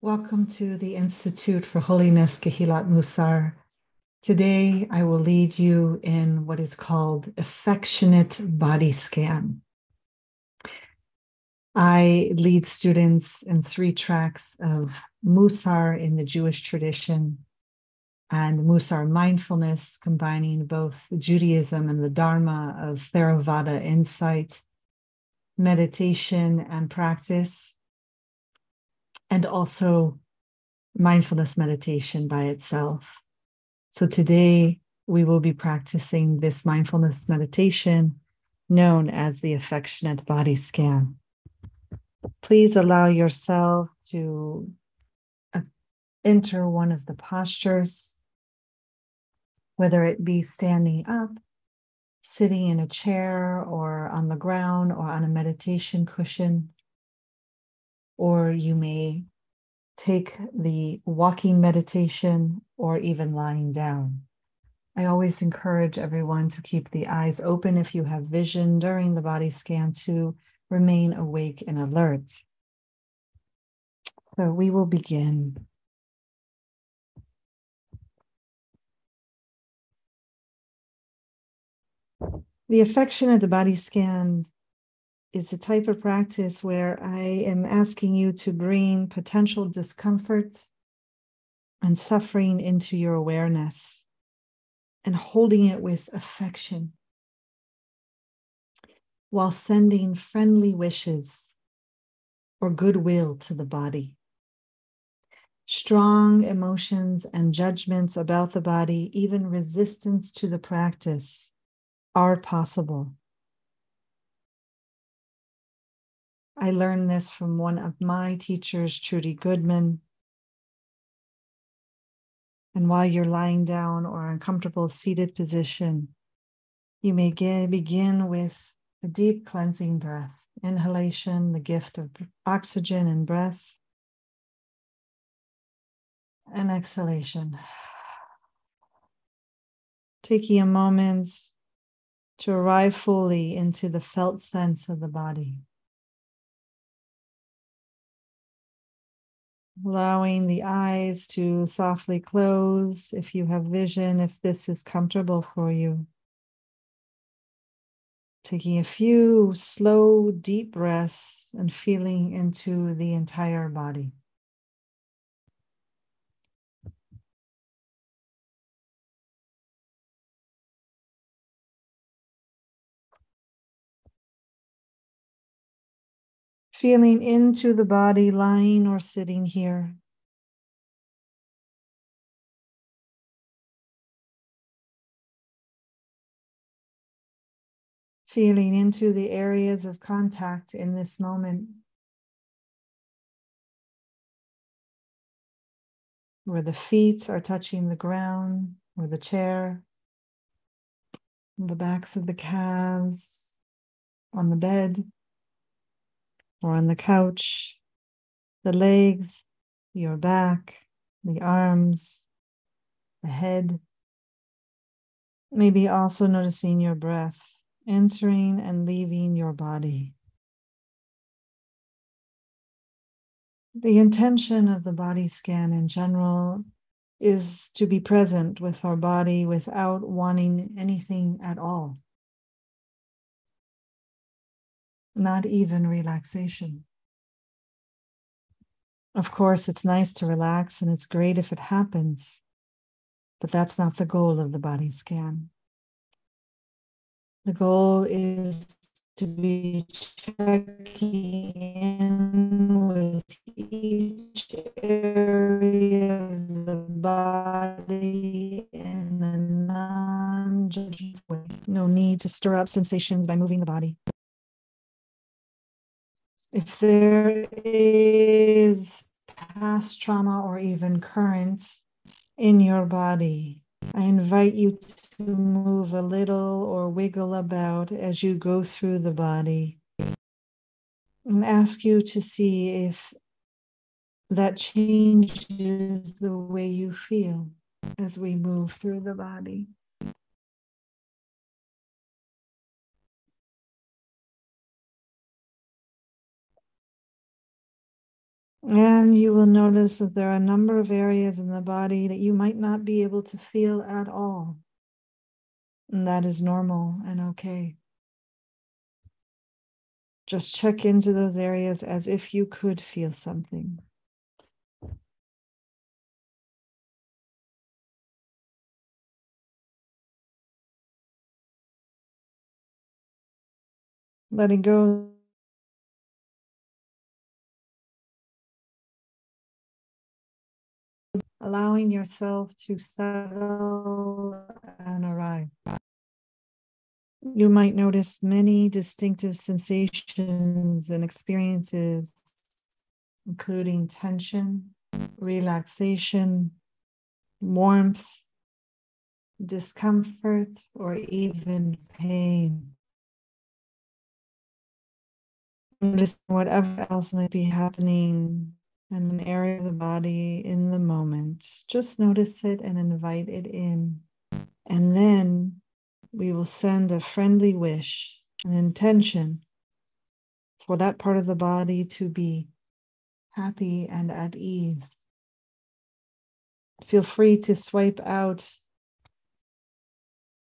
Welcome to the Institute for Holiness Kehillat Musar. Today, I will lead you in what is called affectionate body scan. I lead students in three tracks of Musar in the Jewish tradition and Musar mindfulness, combining both Judaism and the Dharma of Theravada insight, meditation and practice, and also mindfulness meditation by itself. So today we will be practicing this mindfulness meditation known as the affectionate body scan. Please allow yourself to uh, enter one of the postures, whether it be standing up, sitting in a chair, or on the ground, or on a meditation cushion or you may take the walking meditation or even lying down. I always encourage everyone to keep the eyes open if you have vision during the body scan to remain awake and alert. So we will begin. The affection of the body scan is a type of practice where I am asking you to bring potential discomfort and suffering into your awareness and holding it with affection while sending friendly wishes or goodwill to the body. Strong emotions and judgments about the body, even resistance to the practice, are possible. I learned this from one of my teachers, Trudy Goodman. And while you're lying down or uncomfortable seated position, you may get, begin with a deep cleansing breath, inhalation, the gift of oxygen and breath, and exhalation. Taking a moment to arrive fully into the felt sense of the body. Allowing the eyes to softly close if you have vision, if this is comfortable for you. Taking a few slow, deep breaths and feeling into the entire body. Feeling into the body lying or sitting here. Feeling into the areas of contact in this moment. Where the feet are touching the ground or the chair, the backs of the calves, on the bed or on the couch, the legs, your back, the arms, the head. Maybe also noticing your breath entering and leaving your body. The intention of the body scan in general is to be present with our body without wanting anything at all. Not even relaxation. Of course, it's nice to relax and it's great if it happens, but that's not the goal of the body scan. The goal is to be checking in with each area of the body in a non judgmental way. No need to stir up sensations by moving the body if there is past trauma or even current in your body, I invite you to move a little or wiggle about as you go through the body and ask you to see if that changes the way you feel as we move through the body. And you will notice that there are a number of areas in the body that you might not be able to feel at all. And that is normal and okay. Just check into those areas as if you could feel something. Letting go allowing yourself to settle and arrive. You might notice many distinctive sensations and experiences, including tension, relaxation, warmth, discomfort, or even pain. Notice whatever else might be happening in an area of the body in the moment. Just notice it and invite it in. And then we will send a friendly wish, an intention for that part of the body to be happy and at ease. Feel free to swipe out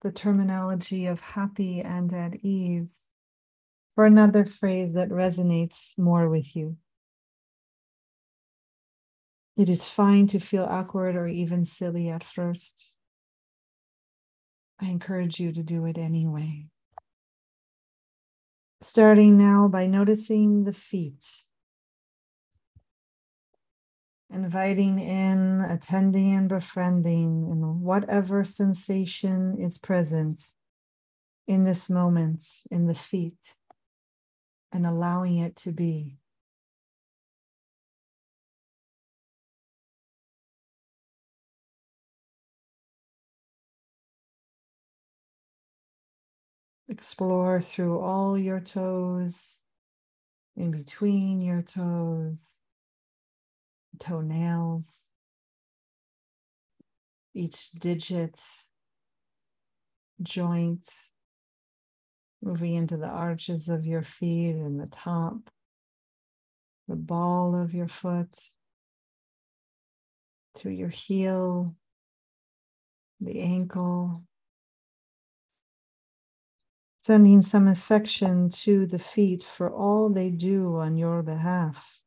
the terminology of happy and at ease for another phrase that resonates more with you. It is fine to feel awkward or even silly at first. I encourage you to do it anyway. Starting now by noticing the feet, inviting in, attending, and befriending in whatever sensation is present in this moment in the feet, and allowing it to be. Explore through all your toes, in between your toes, toenails, each digit, joint, moving into the arches of your feet and the top, the ball of your foot, to your heel, the ankle, sending some affection to the feet for all they do on your behalf.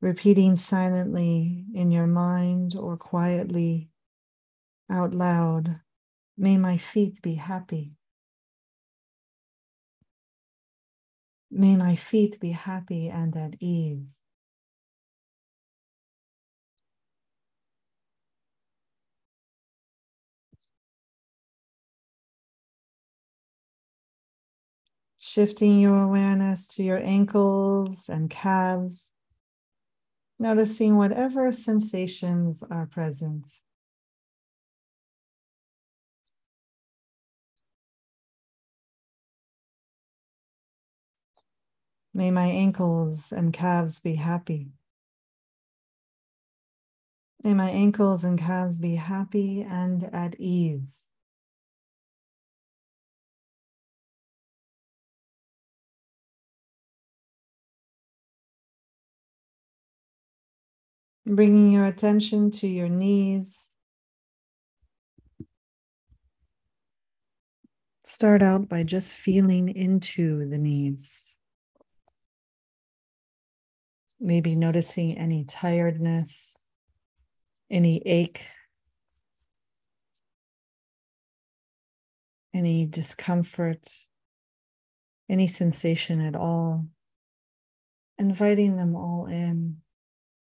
Repeating silently in your mind or quietly out loud, may my feet be happy. May my feet be happy and at ease. Shifting your awareness to your ankles and calves, noticing whatever sensations are present. May my ankles and calves be happy. May my ankles and calves be happy and at ease. Bringing your attention to your knees. Start out by just feeling into the knees. Maybe noticing any tiredness, any ache, any discomfort, any sensation at all. Inviting them all in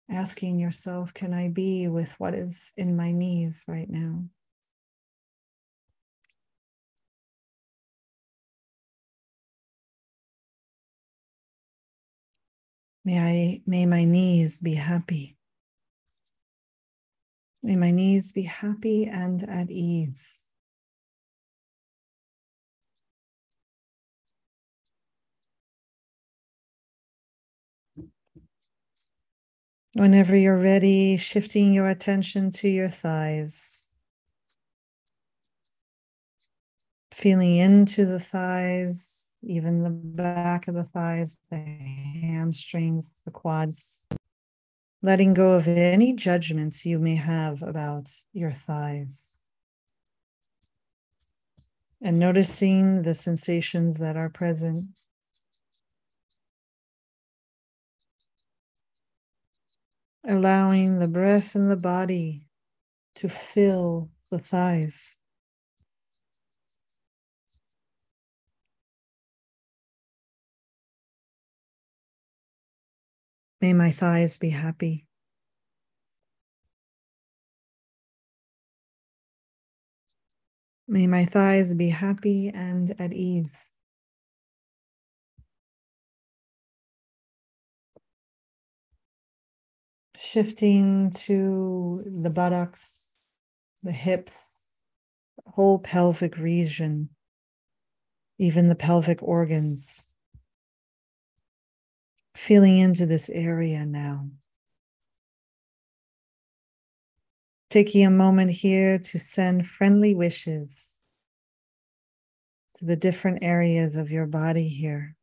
asking yourself, can I be with what is in my knees right now? May I may my knees be happy. May my knees be happy and at ease. Whenever you're ready, shifting your attention to your thighs. Feeling into the thighs, even the back of the thighs, the hamstrings, the quads, letting go of any judgments you may have about your thighs. And noticing the sensations that are present. Allowing the breath in the body to fill the thighs. May my thighs be happy. May my thighs be happy and at ease. Shifting to the buttocks, the hips, whole pelvic region, even the pelvic organs feeling into this area now. Taking a moment here to send friendly wishes to the different areas of your body here.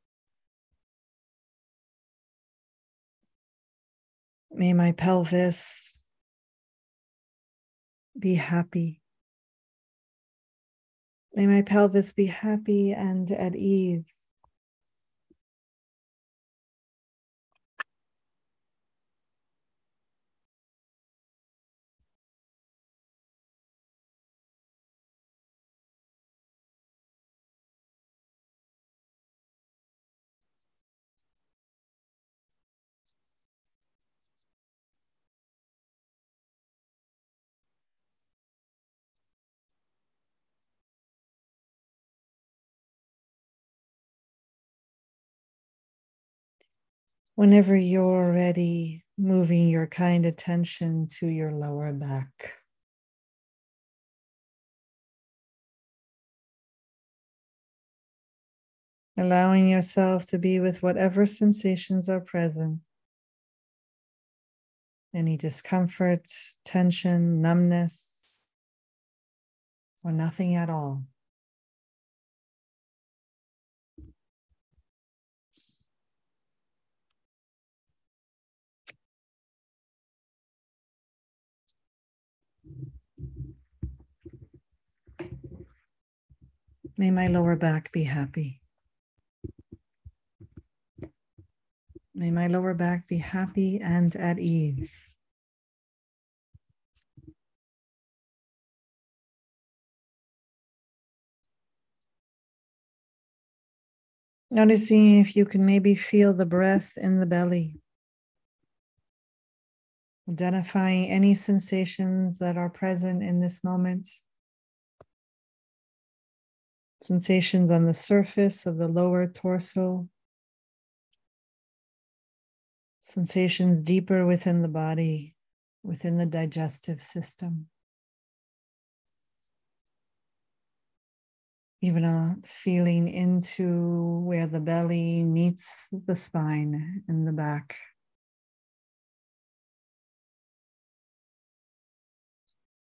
May my pelvis be happy. May my pelvis be happy and at ease. Whenever you're ready, moving your kind attention to your lower back. Allowing yourself to be with whatever sensations are present. Any discomfort, tension, numbness, or nothing at all. May my lower back be happy. May my lower back be happy and at ease. Noticing if you can maybe feel the breath in the belly. Identifying any sensations that are present in this moment sensations on the surface of the lower torso, sensations deeper within the body, within the digestive system. Even a feeling into where the belly meets the spine in the back.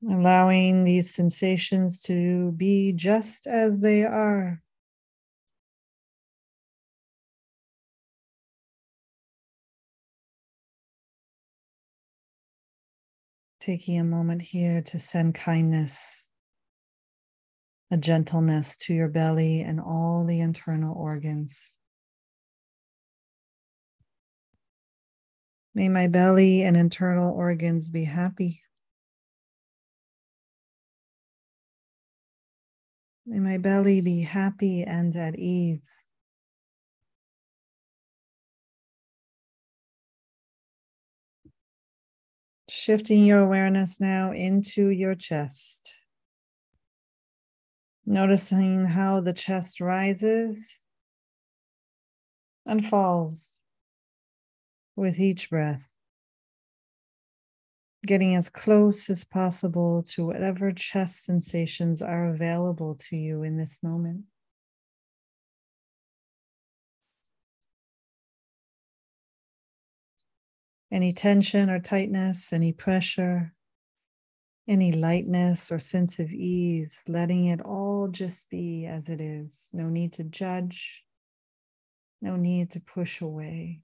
Allowing these sensations to be just as they are. Taking a moment here to send kindness, a gentleness to your belly and all the internal organs. May my belly and internal organs be happy. May my belly be happy and at ease. Shifting your awareness now into your chest. Noticing how the chest rises and falls with each breath getting as close as possible to whatever chest sensations are available to you in this moment. Any tension or tightness, any pressure, any lightness or sense of ease, letting it all just be as it is. No need to judge, no need to push away.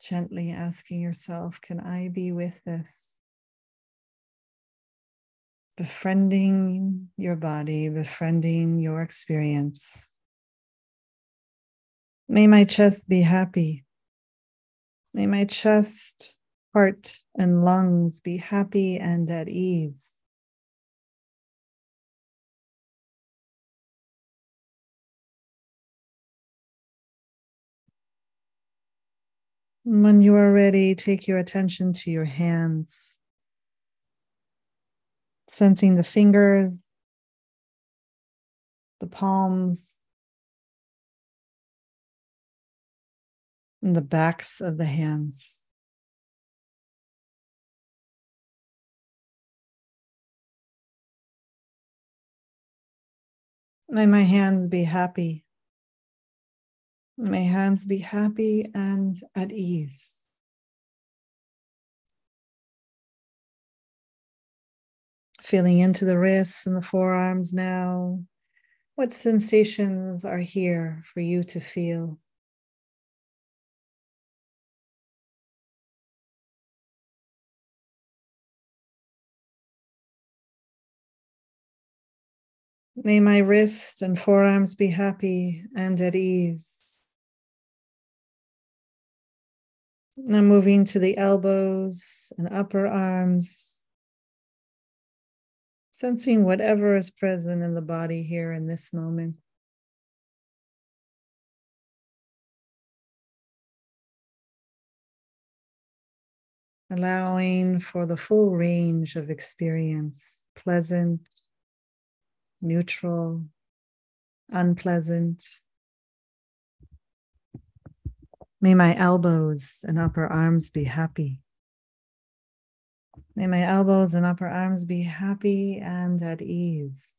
Gently asking yourself, can I be with this? Befriending your body, befriending your experience. May my chest be happy. May my chest, heart, and lungs be happy and at ease. When you are ready, take your attention to your hands, sensing the fingers, the palms, and the backs of the hands. May my hands be happy. May hands be happy and at ease. Feeling into the wrists and the forearms now. What sensations are here for you to feel? May my wrist and forearms be happy and at ease. Now moving to the elbows and upper arms, sensing whatever is present in the body here in this moment. Allowing for the full range of experience, pleasant, neutral, unpleasant, May my elbows and upper arms be happy. May my elbows and upper arms be happy and at ease.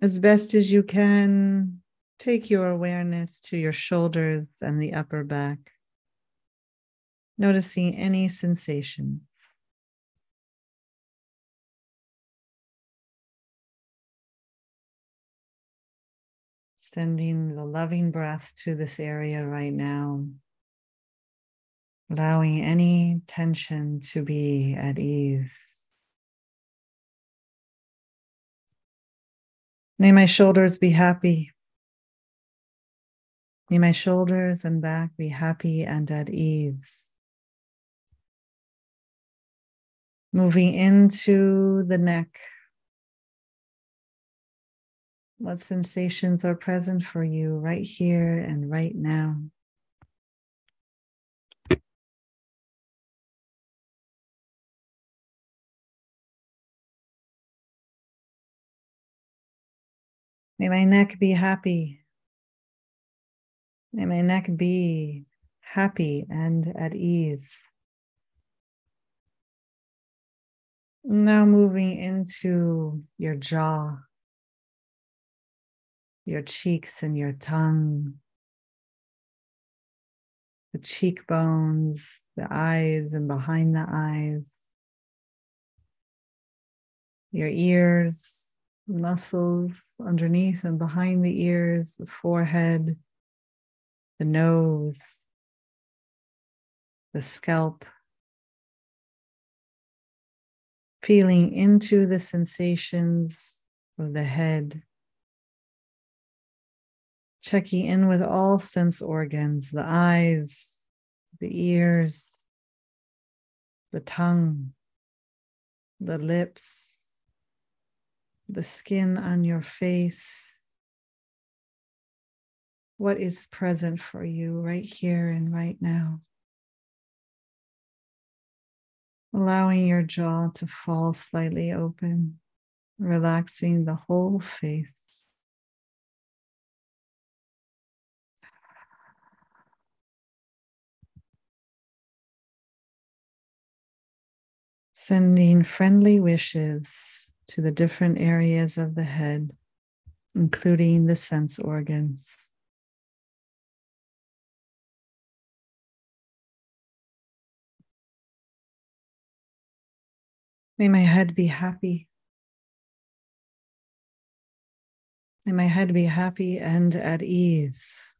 As best as you can, take your awareness to your shoulders and the upper back, noticing any sensations. Sending the loving breath to this area right now, allowing any tension to be at ease. May my shoulders be happy. May my shoulders and back be happy and at ease. Moving into the neck what sensations are present for you right here and right now? May my neck be happy. May my neck be happy and at ease. Now moving into your jaw your cheeks and your tongue, the cheekbones, the eyes and behind the eyes, your ears, muscles underneath and behind the ears, the forehead, the nose, the scalp. Feeling into the sensations of the head checking in with all sense organs the eyes, the ears, the tongue, the lips, the skin on your face. What is present for you right here and right now? Allowing your jaw to fall slightly open, relaxing the whole face. Sending friendly wishes to the different areas of the head, including the sense organs. May my head be happy. May my head be happy and at ease.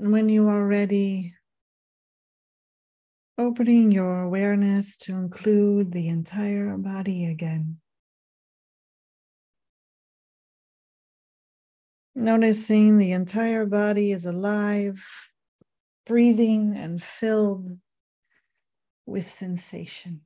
When you are ready, opening your awareness to include the entire body again. Noticing the entire body is alive, breathing, and filled with sensation.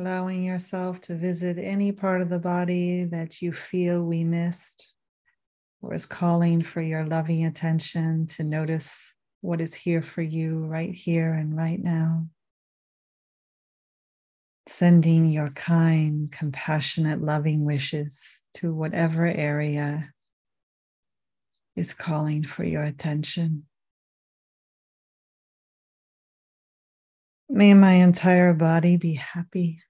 Allowing yourself to visit any part of the body that you feel we missed or is calling for your loving attention to notice what is here for you right here and right now. Sending your kind, compassionate, loving wishes to whatever area is calling for your attention. May my entire body be happy.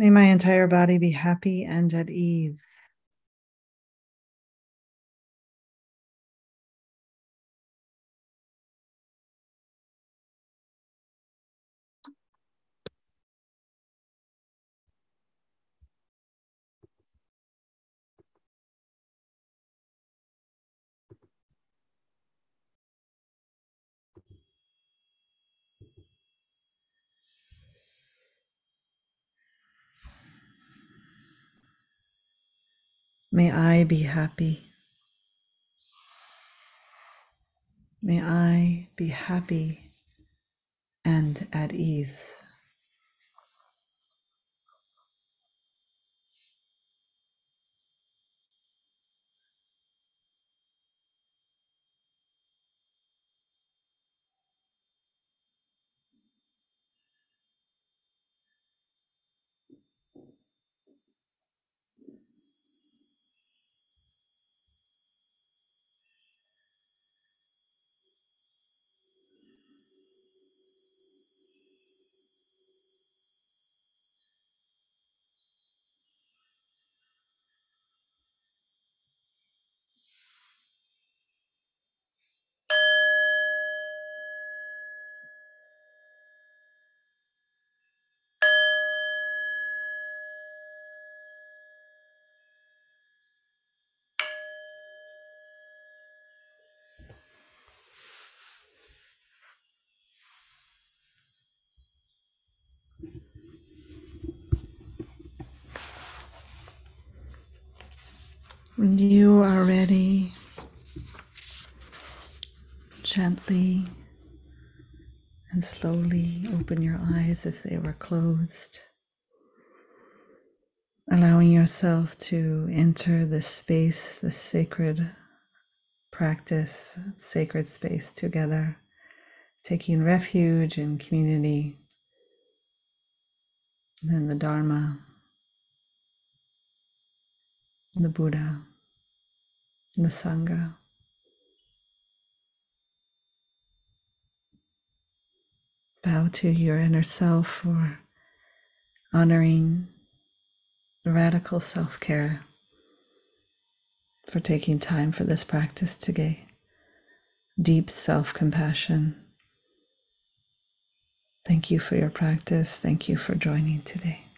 May my entire body be happy and at ease. May I be happy. May I be happy and at ease. When you are ready, gently and slowly open your eyes if they were closed, allowing yourself to enter this space, this sacred practice, sacred space together, taking refuge in community and the Dharma, the Buddha the Sangha. Bow to your inner self for honoring radical self care, for taking time for this practice today, deep self compassion. Thank you for your practice. Thank you for joining today.